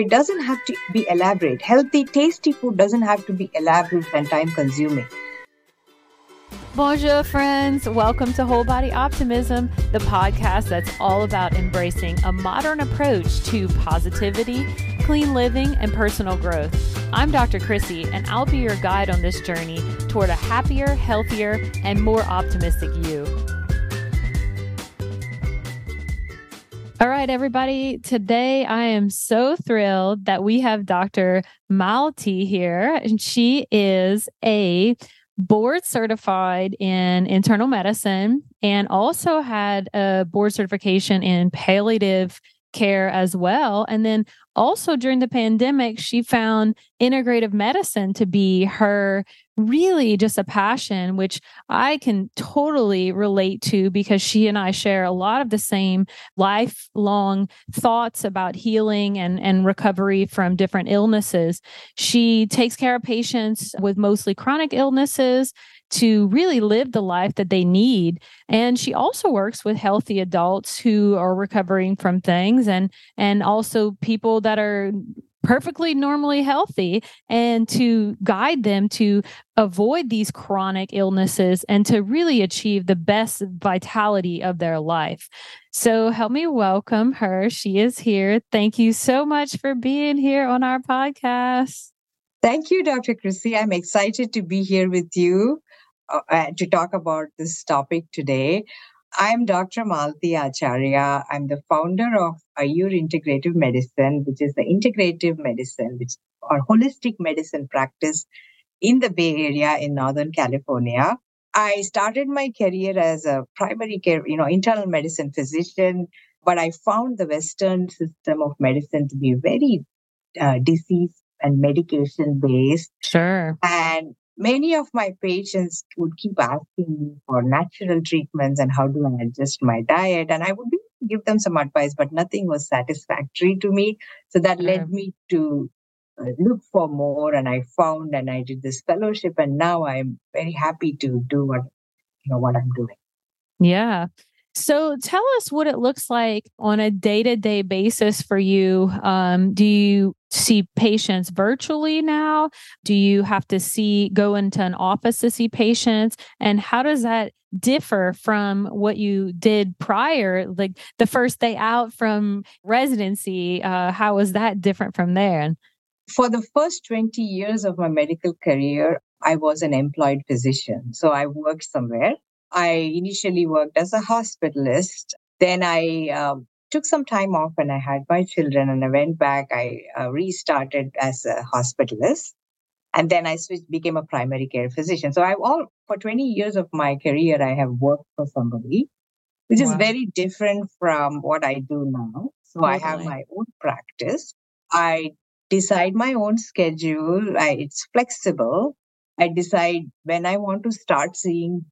it doesn't have to be elaborate. Healthy, tasty food doesn't have to be elaborate and time consuming. Bonjour, friends. Welcome to Whole Body Optimism, the podcast that's all about embracing a modern approach to positivity, clean living, and personal growth. I'm Dr. Chrissy, and I'll be your guide on this journey toward a happier, healthier, and more optimistic you. All right, everybody. Today I am so thrilled that we have Dr. Malathi here, and she is a board certified in internal medicine and also had a board certification in palliative care as well. And then also during the pandemic, she found integrative medicine to be her really just a passion, which I can totally relate to because she and I share a lot of the same lifelong thoughts about healing and, and recovery from different illnesses. She takes care of patients with mostly chronic illnesses to really live the life that they need and she also works with healthy adults who are recovering from things and and also people that are perfectly normally healthy and to guide them to avoid these chronic illnesses and to really achieve the best vitality of their life. So help me welcome her. She is here. Thank you so much for being here on our podcast. Thank you, Dr. Chrissy. I'm excited to be here with you uh, to talk about this topic today. I'm Dr. Malathi Acharya. I'm the founder of Ayur Integrative Medicine, which is the integrative medicine, which or holistic medicine practice in the Bay Area in Northern California. I started my career as a primary care, you know, internal medicine physician, but I found the Western system of medicine to be very uh, disease and medication based. Sure. And many of my patients would keep asking me for natural treatments and how do I adjust my diet. And I would give them some advice, but nothing was satisfactory to me. So that led me to uh, look for more. And I found and I did this fellowship. And now I'm very happy to do what, you know, what I'm doing. Yeah. So tell us what it looks like on a day to day basis for you. Um, do you see patients virtually now? Do you have to see, go into an office to see patients? And how does that differ from what you did prior? Like the first day out from residency, uh, how was that different from there? For the first 20 years of my medical career, I was an employed physician. So I worked somewhere I initially worked as a hospitalist. Then I um, took some time off and I had my children and I went back. I uh, restarted as a hospitalist. And then I switched, became a primary care physician. So I've all for 20 years of my career, I have worked for somebody, which wow. is very different from what I do now. So I have my own practice. I decide my own schedule. I, it's flexible. I decide when I want to start seeing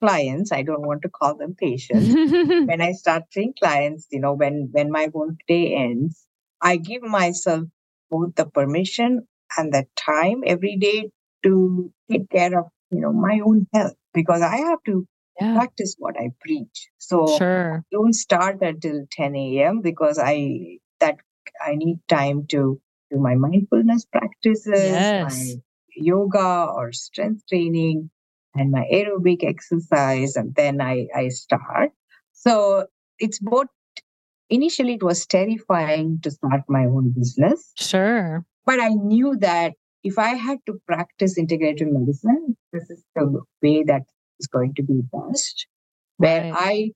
clients i don't want to call them patients when i start seeing clients you know when when my work day ends i give myself both the permission and the time every day to take care of you know my own health because i have to yeah. practice what i preach so sure. don't start until 10 a.m because i that i need time to do my mindfulness practices yes. my yoga or strength training and my aerobic exercise, and then I, I start. So it's both initially it was terrifying to start my own business. Sure. But I knew that if I had to practice integrative medicine, this is the way that is going to be best. Where right. I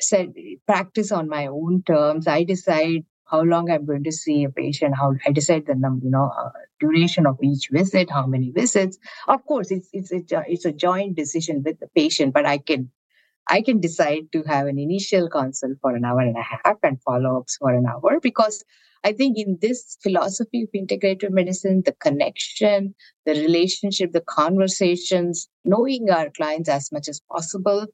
said practice on my own terms. I decide how long I'm going to see a patient, how I decide the number, you know, uh, duration of each visit, how many visits. Of course, it's it's it's a, it's a joint decision with the patient, but I can I can decide to have an initial consult for an hour and a half and follow ups for an hour because I think in this philosophy of integrative medicine, the connection, the relationship, the conversations, knowing our clients as much as possible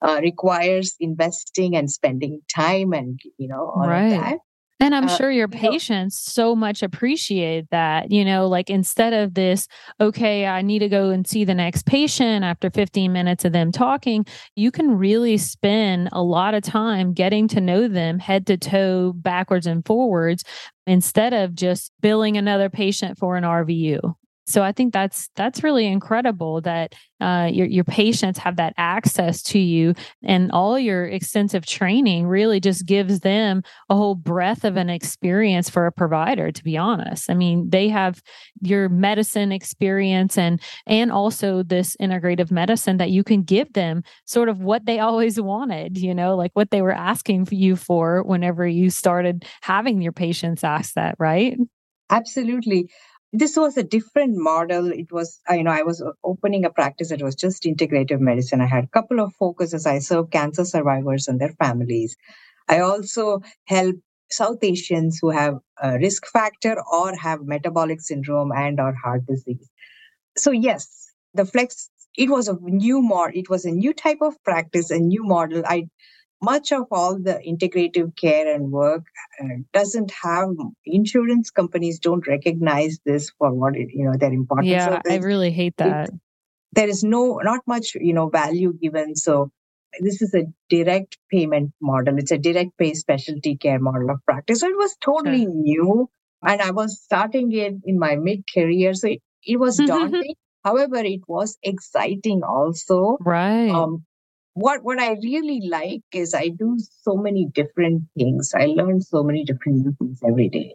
uh, requires investing and spending time and you know all right. of that And I'm uh, sure your patients know, so much appreciate that, you know, like instead of this, okay, I need to go and see the next patient after 15 minutes of them talking, you can really spend a lot of time getting to know them head to toe, backwards and forwards, instead of just billing another patient for an RVU. So I think that's that's really incredible that uh, your your patients have that access to you, and all your extensive training really just gives them a whole breadth of an experience for a provider. To be honest, I mean they have your medicine experience and and also this integrative medicine that you can give them sort of what they always wanted. You know, like what they were asking for you for whenever you started having your patients ask that, right? Absolutely this was a different model. It was uh, you know i was uh, opening a practice that was just integrative medicine. I had a couple of focuses. I served cancer survivors and their families. I also help south asians who have a risk factor or have metabolic syndrome and or heart disease. So yes the flex it was a new more it was a new type of practice a new model. I much of all the integrative care and work uh, doesn't have insurance companies don't recognize this for what it you know their importance yeah i really hate that. it, there is no not much you know value given so this is a direct payment model. It's a direct pay specialty care model of practice. So it was totally sure. new and i was starting it in my mid career so it, it was daunting. However it was exciting also. Right. Um, what what I really like is I do so many different things. I learn so many different things every day.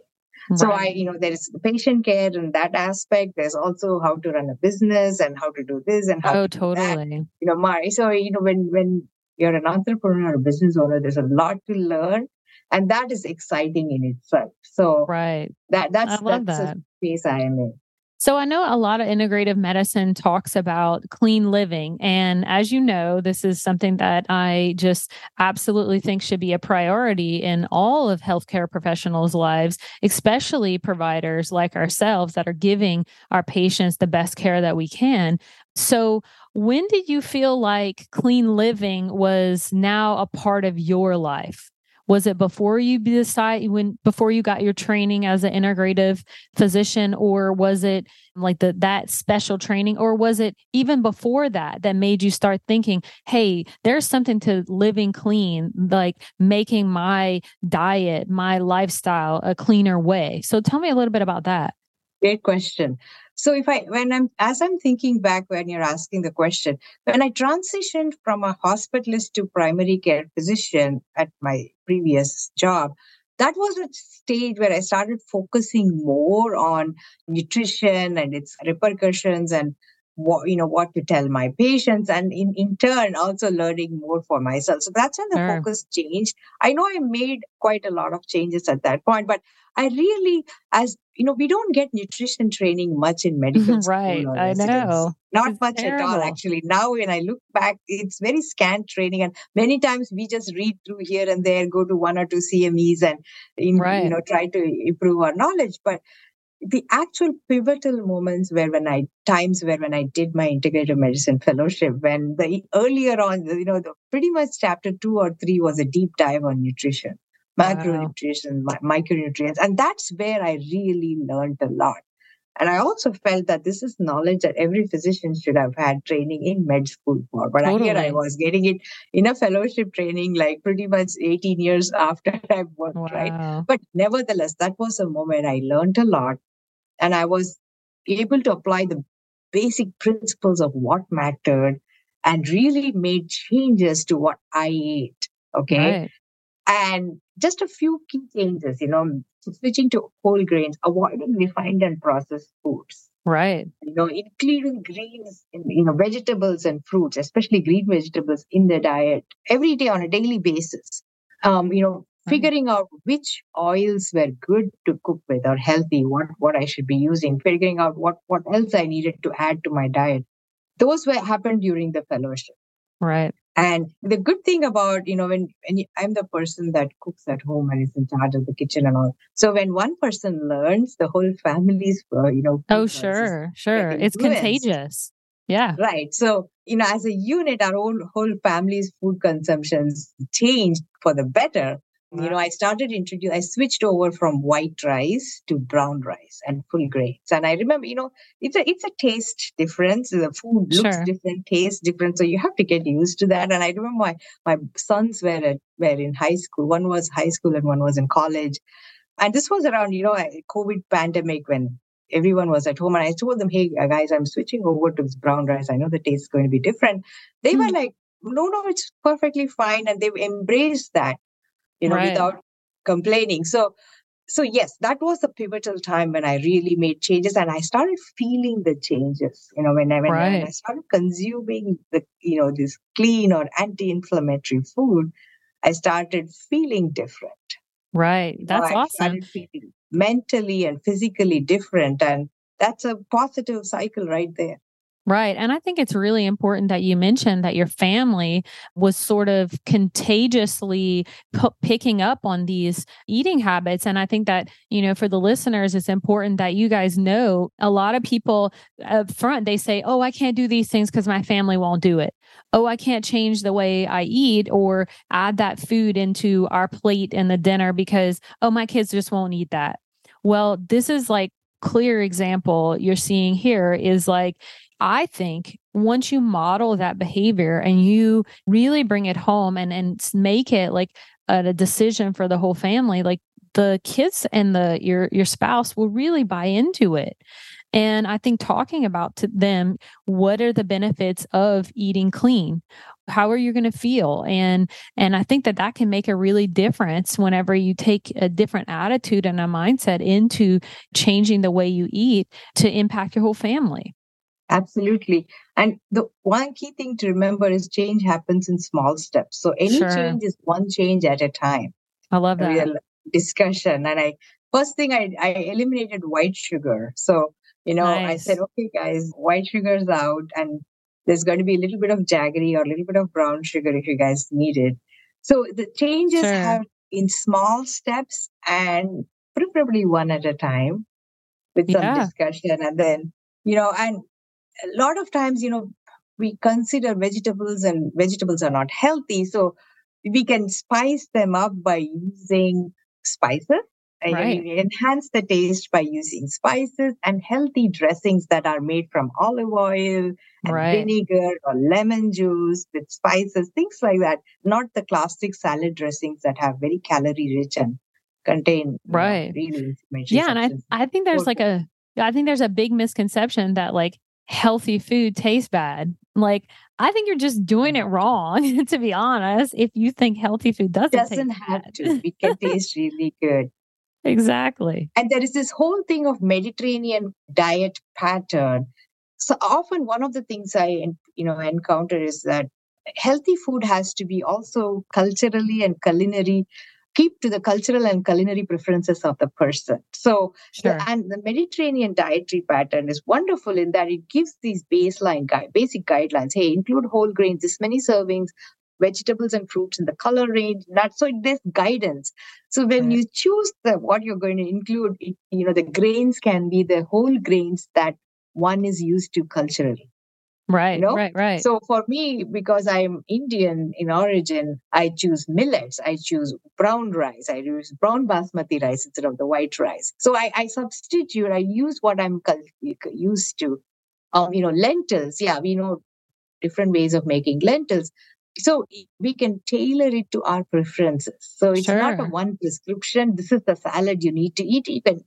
Right. So I, you know, there is patient care and that aspect. There's also how to run a business and how to do this and how. Oh, totally. You know, my so you know when when you're an entrepreneur or a business owner, there's a lot to learn, and that is exciting in itself. So right, that that's that's that. space I am in. So I know a lot of integrative medicine talks about clean living. And as you know, this is something that I just absolutely think should be a priority in all of healthcare professionals' lives, especially providers like ourselves that are giving our patients the best care that we can. So, when did you feel like clean living was now a part of your life? Was it before you decide when before you got your training as an integrative physician, or was it like the that special training, or was it even before that that made you start thinking, hey, there's something to living clean, like making my diet, my lifestyle a cleaner way. So tell me a little bit about that. Great question. So if I, when I'm, as I'm thinking back when you're asking the question, when I transitioned from a hospitalist to primary care physician at my previous job, that was a stage where I started focusing more on nutrition and its repercussions and what you know what to tell my patients and in, in turn also learning more for myself so that's when the sure. focus changed i know i made quite a lot of changes at that point but I really, as you know, we don't get nutrition training much in medical school. right. I know. Not it's much terrible. at all, actually. Now, when I look back, it's very scant training. And many times we just read through here and there, go to one or two CMEs and, in, right. you know, try to improve our knowledge. But the actual pivotal moments were when I times were when I did my integrative medicine fellowship, when the earlier on, you know, the pretty much chapter two or three was a deep dive on nutrition macronutrients, wow. micronutrients. And that's where I really learned a lot. And I also felt that this is knowledge that every physician should have had training in med school for. But totally. here I was getting it in a fellowship training, like pretty much 18 years after I've worked, wow. right? But nevertheless, that was a moment I learned a lot. And I was able to apply the basic principles of what mattered and really made changes to what I ate. Okay. Right. And just a few key changes, you know, switching to whole grains, avoiding refined and processed foods. Right. You know, including greens, you know, vegetables and fruits, especially green vegetables in the diet every day on a daily basis. Um, you know, figuring out which oils were good to cook with or healthy, what what I should be using, figuring out what what else I needed to add to my diet. Those were happened during the fellowship. Right. And the good thing about, you know, when, when you, I'm the person that cooks at home and is in charge of the kitchen and all. So when one person learns, the whole family's, uh, you know. Oh, sure, sure. It's contagious. Yeah. Right. So, you know, as a unit, our whole, whole family's food consumptions changed for the better You know, I started introduce. I switched over from white rice to brown rice and full grains. And I remember, you know, it's a it's a taste difference. The food looks Sure. different, tastes different. So you have to get used to that. And I remember my my sons were at, were in high school. One was high school and one was in college. And this was around, you know, COVID pandemic when everyone was at home. And I told them, hey guys, I'm switching over to this brown rice. I know the taste is going to be different. They were Hmm. like, no, no, it's perfectly fine. And they've embraced that you know, Right. without complaining. So, so yes, that was the pivotal time when I really made changes, and I started feeling the changes. You know, when I when, I- when I started consuming the you know this clean or anti-inflammatory food, I started feeling different. Right. That's I awesome. mentally and physically different, and that's a positive cycle right there. Right. And I think it's really important that you mentioned that your family was sort of contagiously p- picking up on these eating habits. And I think that, you know, for the listeners, it's important that you guys know a lot of people up front, they say, oh, I can't do these things because my family won't do it. Oh, I can't change the way I eat or add that food into our plate in the dinner because, oh, my kids just won't eat that. Well, this is like clear example you're seeing here is like I think once you model that behavior and you really bring it home and and make it like a, a decision for the whole family, like the kids and the your your spouse will really buy into it. And I think talking about to them what are the benefits of eating clean? How are you going to feel? And and I think that that can make a really difference whenever you take a different attitude and a mindset into changing the way you eat to impact your whole family. Absolutely. And the one key thing to remember is change happens in small steps. So any Sure. change is one change at a time. I love that. real discussion. And I first thing I, I eliminated white sugar. So, you know, I said, okay, guys, white sugar's out and there's going to be a little bit of jaggery or a little bit of brown sugar if you guys need it. So the changes Sure. have in small steps and preferably one at a time with some Yeah. discussion and then, you know, and a lot of times, you know, we consider vegetables and vegetables are not healthy. So we can spice them up by using spices. And Right. we enhance the taste by using spices and healthy dressings that are made from olive oil and Right. vinegar or lemon juice with spices, things like that. Not the classic salad dressings that have very calorie rich and contain you know, Right. really Yeah, and I. I think there's like a I think there's a big misconception that like healthy food tastes bad. Like I think you're just doing it wrong to be honest if you think healthy food doesn't, doesn't taste have bad. to. It can taste really good. exactly. And there is this whole thing of Mediterranean diet pattern. So often one of the things I you know encounter is that healthy food has to be also culturally and culinary keep to the cultural and culinary preferences of the person. So Sure. the, and the Mediterranean dietary pattern is wonderful in that it gives these baseline guide, basic guidelines. Hey, include whole grains, this many servings, vegetables and fruits in the color range, nuts. So there's guidance. So when Right. you choose the what you're going to include, it, you know, the grains can be the whole grains that one is used to culturally. Right. know? Right. Right. So for me, because I'm Indian in origin, I choose millets. I choose brown rice. I use brown basmati rice instead of the white rice. So I, I substitute. I use what I'm used to. Um, you know, lentils. Yeah, we know different ways of making lentils. So we can tailor it to our preferences. So it's not a one prescription. This is the salad you need to eat. You can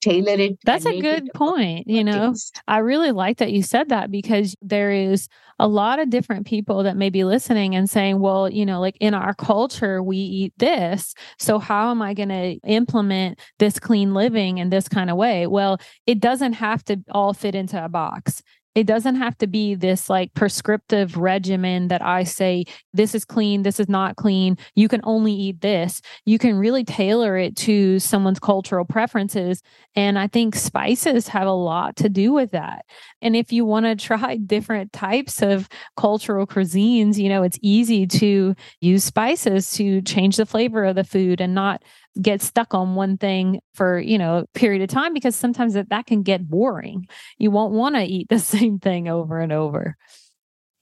tailor it. That's a good point. You know, taste. I really like that you said that because there is a lot of different people that may be listening and saying, well, you know, like in our culture, we eat this. So how am I going to implement this clean living in this kind of way? Well, it doesn't have to all fit into a box. It doesn't have to be this like prescriptive regimen that I say, this is clean, this is not clean. You can only eat this. You can really tailor it to someone's cultural preferences. And I think spices have a lot to do with that. And if you want to try different types of cultural cuisines, you know, it's easy to use spices to change the flavor of the food and not get stuck on one thing for, you know, a period of time because sometimes that, that can get boring. You won't want to eat the same thing over and over.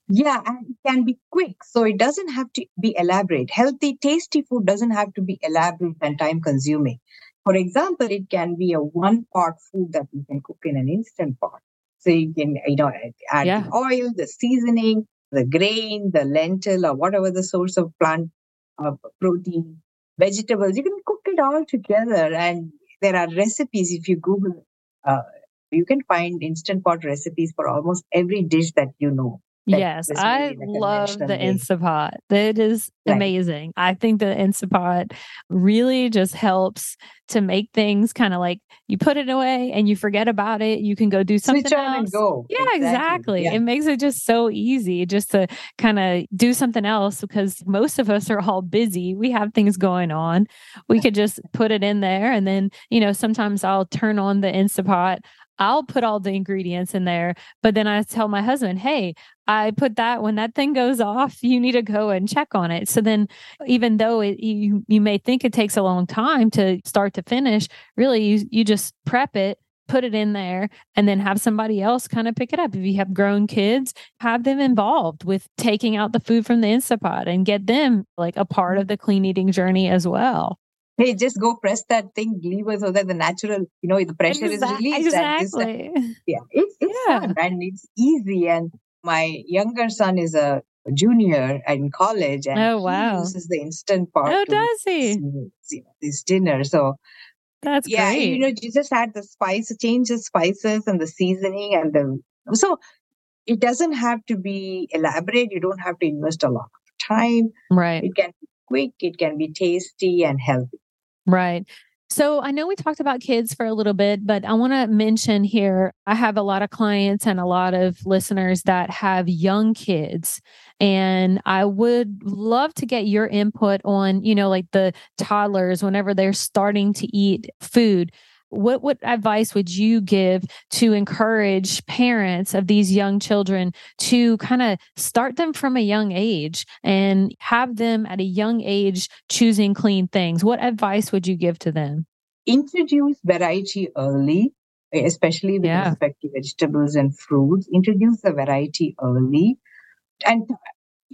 Yeah, and it can be quick. So it doesn't have to be elaborate. Healthy, tasty food doesn't have to be elaborate and time consuming. For example, it can be a one pot food that you can cook in an instant pot. So you can, you know, add Yeah. the oil, the seasoning, the grain, the lentil, or whatever the source of plant uh, protein, vegetables. You can cook it all together. And there are recipes. If you Google, uh, you can find instant pot recipes for almost every dish that you know. That Yes, I made in a love the. Instapot. It is Right. amazing. I think the Instapot really just helps to make things kind of like you put it away and you forget about it. You can go do something Switch on and else. go. Yeah, exactly. Yeah. It makes it just so easy just to kind of do something else because most of us are all busy. We have things going on. We could just put it in there and then, you know, sometimes I'll turn on the Instapot. I'll put all the ingredients in there, but then I tell my husband, "Hey, I put that when that thing goes off, you need to go and check on it." So then even though it you you may think it takes a long time to start to finish, really you you just prep it put it in there and then have somebody else kind of pick it up. If you have grown kids, have them involved with taking out the food from the Instapot and get them like a part of the clean eating journey as well. Hey, just go press that thing, lever, so that the natural, you know, the pressure is Exac- released. and this- Exactly. yeah, it's it's Yeah. fun and it's easy. And my younger son is a junior in college, and Oh, he wow. uses the instant pot. Oh, does he? his meals, you know, his dinner. So That's yeah, great. you know, you just add the spice, change the spices and the seasoning and the so it doesn't have to be elaborate. You don't have to invest a lot of time. right. It can be quick, it can be tasty and healthy. Right. So I know we talked about kids for a little bit, but I want to mention here I have a lot of clients and a lot of listeners that have young kids. And I would love to get your input on, you know, like the toddlers, whenever they're starting to eat food. What what advice would you give to encourage parents of these young children to kind of start them from a young age and have them at a young age choosing clean things? What advice would you give to them? Introduce variety early, especially with Yeah. respect to vegetables and fruits. Introduce the variety early. And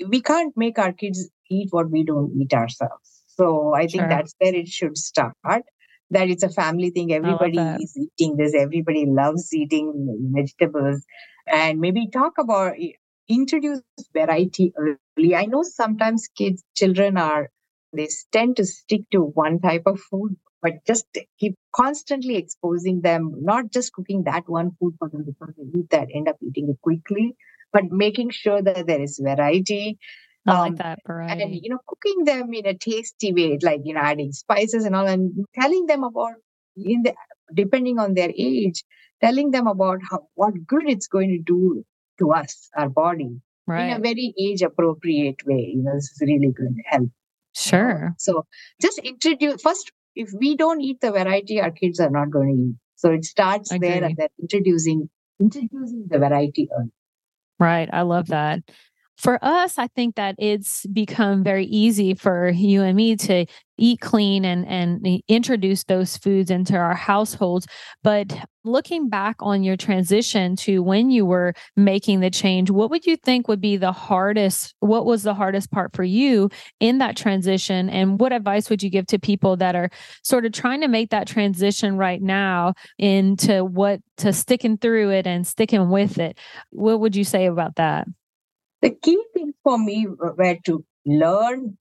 we can't make our kids eat what we don't eat ourselves. So I think Sure. that's where it should start. That it's a family thing. Everybody is eating this. Everybody loves eating vegetables. And maybe talk about introduce variety early. I know sometimes kids, children are they tend to stick to one type of food, but just keep constantly exposing them, not just cooking that one food for them because they eat that, end up eating it quickly, but making sure that there is variety. I Um, like that and variety. you know cooking them in a tasty way like you know adding spices and all and telling them about in the depending on their age telling them about how what good it's going to do to us our body in a very age appropriate way you know this is really going to help. Sure. so just introduce first if we don't eat the variety our kids are not going to eat so it starts there and then introducing introducing the variety early. Right. I love that. For us, I think that it's become very easy for you and me to eat clean and and introduce those foods into our households. But looking back on your transition to when you were making the change, what would you think would be the hardest? What was the hardest part for you in that transition? And what advice would you give to people that are sort of trying to make that transition right now into what to sticking through it and sticking with it? What would you say about that? The key things for me were to learn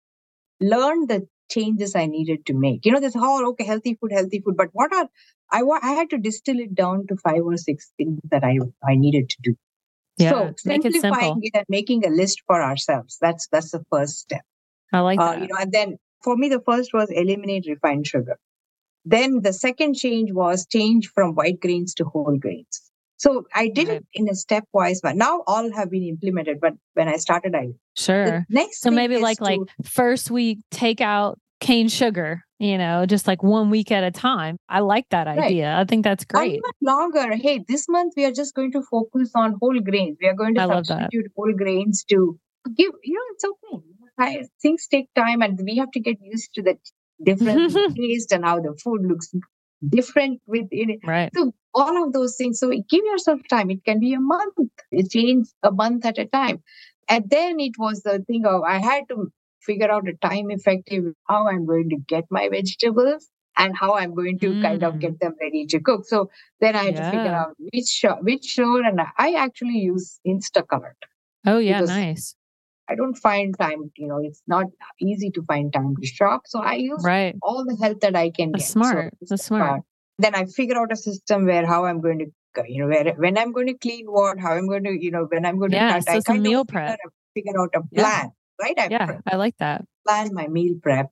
learn the changes i needed to make. You know this whole okay healthy food healthy food but what are i i had to distill it down to five or six things that i i needed to do. Yeah, so make it simple. simplifying it and making a list for ourselves that's that's the first step. I like uh, that. you know and then for me the first was eliminate refined sugar. Then the second change was change from white grains to whole grains so i did Right. it in a stepwise manner now all have been implemented but when i started i sure. next So maybe like to- like first we take out cane sugar, you know, just like one week at a time. I like that Right. idea. I think that's great. longer. Hey, this month we are just going to focus on whole grains. We are going to I substitute whole grains to give. You know, it's okay. I, things take time, and we have to get used to the difference in taste and how the food looks different within it. Right. So all of those things. So give yourself time. It can be a month. It change a month at a time. And then it was the thing of I had to figure out a time effective how I'm going to get my vegetables and how I'm going to mm. kind of get mm. them ready to cook. So then I had yeah. to figure out which which store, and I actually use Instacart. Oh yeah, nice. I don't find time. You know, it's not easy to find time to shop, so I use right. all the help that I can That's get. Smart. So That's smart. Then I figure out a system where how I'm going to you know where when i'm going to clean what how i'm going to you know when i'm going to yeah, cut so i kind meal prep figure, figure out a plan yeah. right I yeah prep, i like that plan my meal prep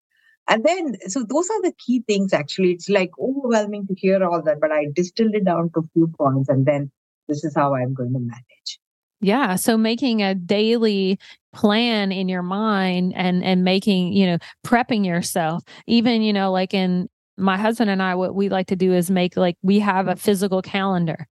and then so those are the key things actually it's like overwhelming to hear all that but i distilled it down to a few points and then this is how i'm going to manage yeah so making a daily plan in your mind and and making you know prepping yourself. Even you know like in my husband and I, what we like to do is make like we have a physical calendar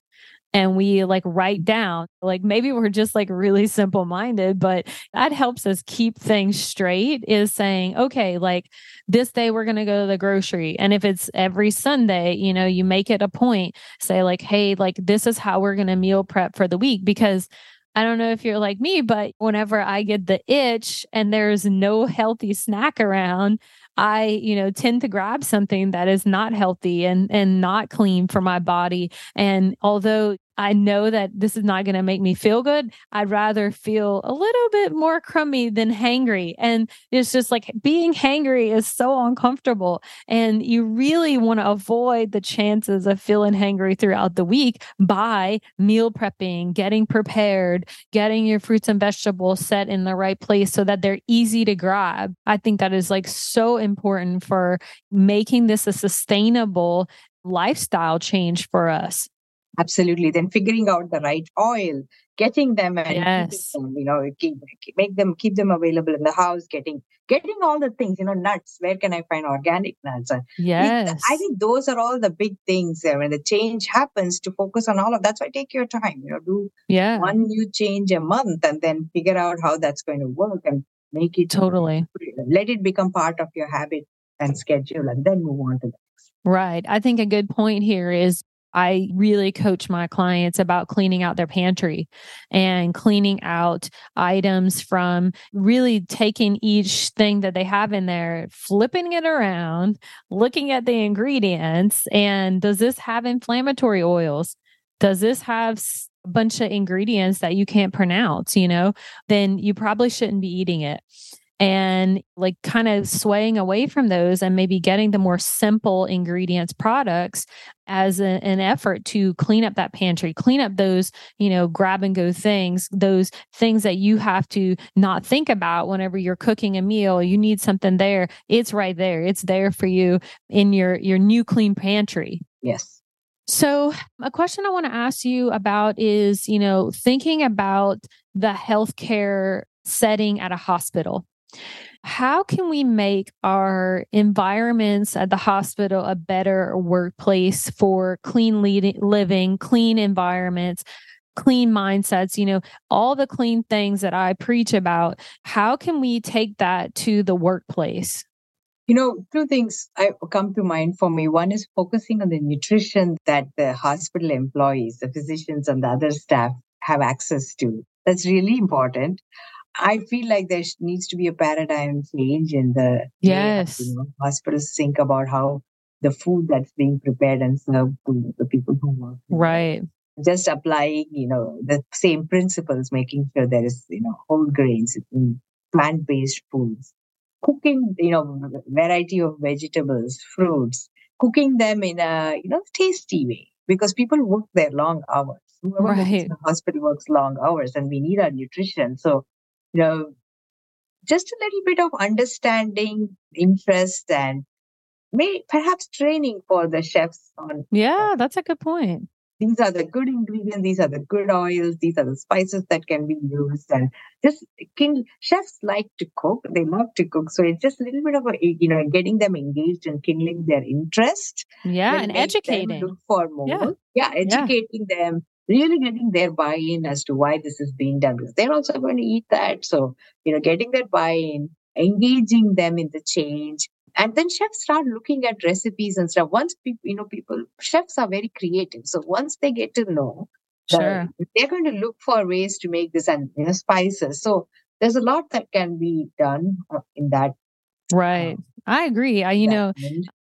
and we like write down like maybe we're just like really simple minded but that helps us keep things straight is saying okay like this day we're going to go to the grocery. And if it's every sunday you know you make it a point say like hey like this is how we're going to meal prep for the week because I don't know if you're like me, but whenever I get the itch and there's no healthy snack around, I, you know, tend to grab something that is not healthy and and not clean for my body. And although I know that this is not going to make me feel good. I'd rather feel a little bit more crummy than hangry. And it's just like being hangry is so uncomfortable. And you really want to avoid the chances of feeling hangry throughout the week by meal prepping, getting prepared, getting your fruits and vegetables set in the right place so that they're easy to grab. I think that is like so important for making this a sustainable lifestyle change for us. Absolutely. Then figuring out the right oil, getting them and yes. them, you know, keep, make them keep them available in the house, getting getting all the things, you know, nuts. Where can I find organic nuts? Yes. I think those are all the big things there. When the change happens, to focus on all of that's why take your time. You know, do yeah. one new change a month and then figure out how that's going to work and make it totally let it become part of your habit and schedule and then move on to the next. Right. I think a good point here is I really coach my clients about cleaning out their pantry and cleaning out items from really taking each thing that they have in there, flipping it around, looking at the ingredients. And does this have inflammatory oils? Does this have a bunch of ingredients that you can't pronounce? You know, then you probably shouldn't be eating it and like kind of swaying away from those and maybe getting the more simple ingredients products as a, an effort to clean up that pantry clean up those you know grab and go things those things that you have to not think about whenever you're cooking a meal. You need something there. It's right there. It's there for you in your your new clean pantry. Yes. So a question i want to ask you about is you know thinking about the healthcare setting at a hospital how can we make our environments at the hospital a better workplace for clean living, clean environments, clean mindsets, you know, all the clean things that I preach about? How can we take that to the workplace? You know, two things I come to mind for me. One is focusing on the nutrition that the hospital employees, the physicians, and the other staff have access to. That's really important. I feel like there needs to be a paradigm change in the yes you know, hospitals think about how the food that's being prepared and served to the people who work. Right. Just applying, you know, the same principles, making sure there is, you know, whole grains, plant-based foods, cooking, you know, variety of vegetables, fruits, cooking them in a, you know, tasty way because people work their long hours. Whoever right. in the hospital works long hours and we need our nutrition. So you know, just a little bit of understanding, interest, and may perhaps training for the chefs on. Uh, yeah, that's a good point. These are the good ingredients. These are the good oils. These are the spices that can be used. And just can, chefs like to cook. They love to cook. So it's just a little bit of a, you know, getting them engaged and kindling their interest. Yeah, and educating. Look for more. Yeah, yeah educating yeah. them really getting their buy-in as to why this is being done because they're also going to eat that so you know getting their buy-in engaging them in the change and then chefs start looking at recipes and stuff once people you know people chefs are very creative so once they get to know Sure. The, they're going to look for ways to make this and you know, spices. So there's a lot that can be done uh, in that. Right. Um, I agree. I, you know,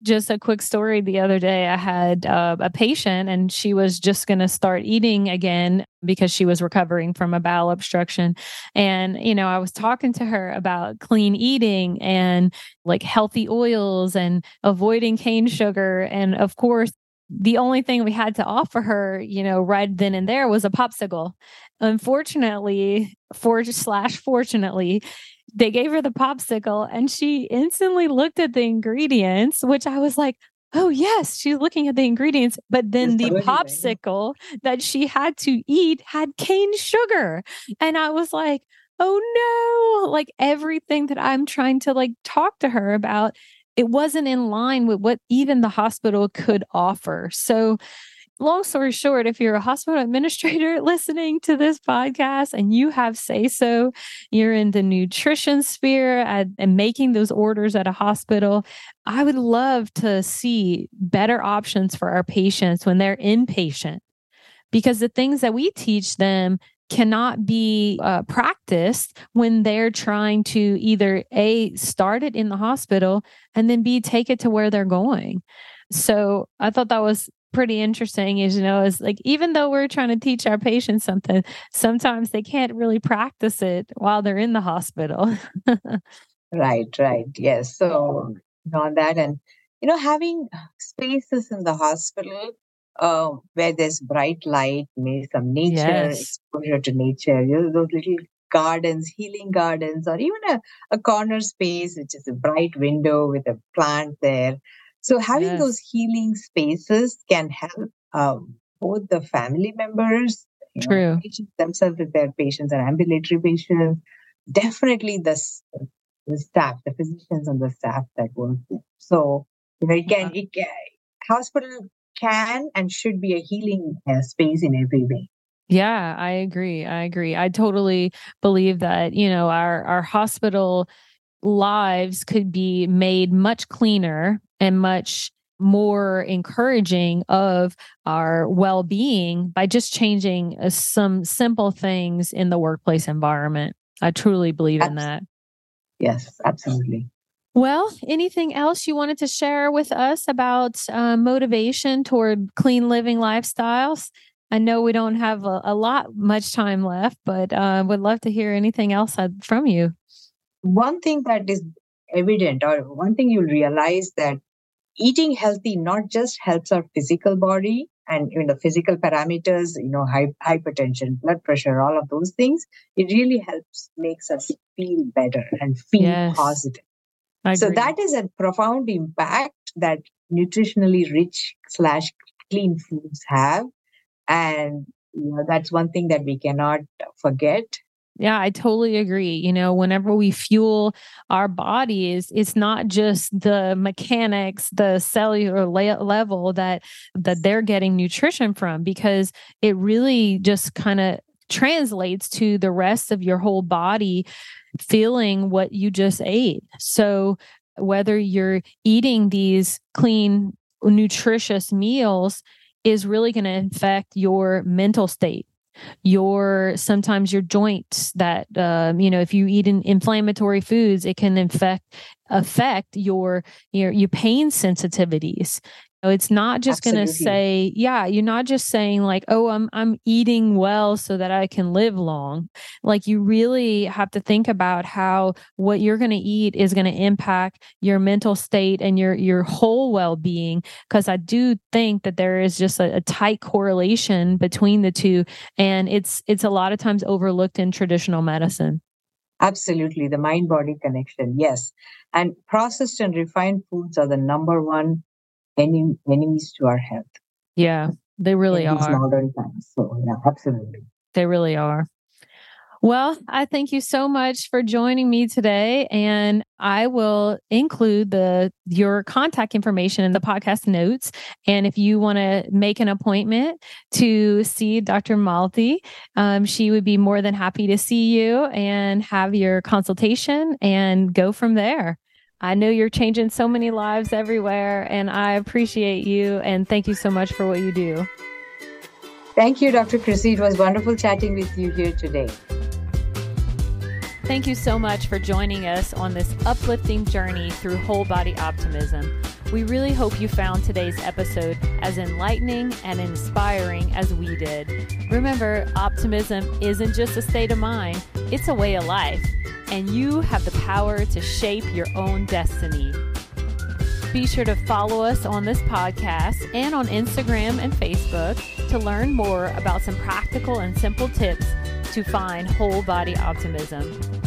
just a quick story. The other day, I had uh, a patient, and she was just going to start eating again because she was recovering from a bowel obstruction. And you know, I was talking to her about clean eating and like healthy oils and avoiding cane sugar, and of course, the only thing we had to offer her, you know, right then and there was a popsicle. Unfortunately, for slash fortunately, they gave her the popsicle and she instantly looked at the ingredients, which I was like, oh, yes, she's looking at the ingredients. But then the popsicle that she had to eat had cane sugar. And I was like, oh no, like everything that I'm trying to like talk to her about, it wasn't in line with what even the hospital could offer. So, long story short, if you're a hospital administrator listening to this podcast and you have say so, you're in the nutrition sphere at, and making those orders at a hospital, I would love to see better options for our patients when they're inpatient. Because the things that we teach them cannot be uh, practiced when they're trying to either a start it in the hospital and then b take it to where they're going so i thought that was pretty interesting is you know is like even though we're trying to teach our patients something sometimes they can't really practice it while they're in the hospital. Right right yes. So on that and you know having spaces in the hospital uh, where there's bright light maybe some nature yes. exposure to nature you know those little gardens healing gardens or even a, a corner space which is a bright window with a plant there so having yes. those healing spaces can help um, both the family members, True. Know, themselves with their patients and ambulatory patients, definitely the, the staff, the physicians and the staff that work there. So you know, it can, it can, hospital can and should be a healing uh, space in every way. Yeah, I agree. I agree. I totally believe that, you know, our our hospital lives could be made much cleaner and much more encouraging of our well-being by just changing uh, some simple things in the workplace environment. I truly believe in that. Yes, absolutely. Well, anything else you wanted to share with us about uh, motivation toward clean living lifestyles? I know we don't have a, a lot much time left, but uh, would love to hear anything else from you. One thing that is evident, or one thing you'll realize that eating healthy not just helps our physical body and you know physical parameters you know hypertension blood pressure all of those things it really helps makes us feel better and feel yes. positive. So that is a profound impact that nutritionally rich slash clean foods have. And you know that's one thing that we cannot forget yeah, I totally agree. You know, whenever we fuel our bodies, it's not just the mechanics, the cellular la- level that that they're getting nutrition from because it really just kind of translates to the rest of your whole body feeling what you just ate. So whether you're eating these clean nutritious meals is really going to affect your mental state your sometimes your joints that um, you know if you eat in inflammatory foods it can infect affect your your your pain sensitivities it's not just going to say, yeah, you're not just saying like, "Oh, I'm I'm eating well so that I can live long." Like you really have to think about how what you're going to eat is going to impact your mental state and your your whole well-being because I do think that there is just a, a tight correlation between the two and it's it's a lot of times overlooked in traditional medicine. Absolutely, the mind body connection. Yes. And processed and refined foods are the number one enemy, enemies to our health. Yeah, they really in are. modern times. So yeah, absolutely. They really are. Well, I thank you so much for joining me today and I will include the your contact information in the podcast notes and if you want to make an appointment to see Dr. Malathi, um, she would be more than happy to see you and have your consultation and go from there. I know you're changing so many lives everywhere, and I appreciate you and thank you so much for what you do. Thank you, Dr. Chrissy. It was wonderful chatting with you here today. Thank you so much for joining us on this uplifting journey through whole body optimism. We really hope you found today's episode as enlightening and inspiring as we did. Remember, optimism isn't just a state of mind, it's a way of life, and you have the power to shape your own destiny. Be sure to follow us on this podcast and on Instagram and Facebook to learn more about some practical and simple tips to find whole body optimism.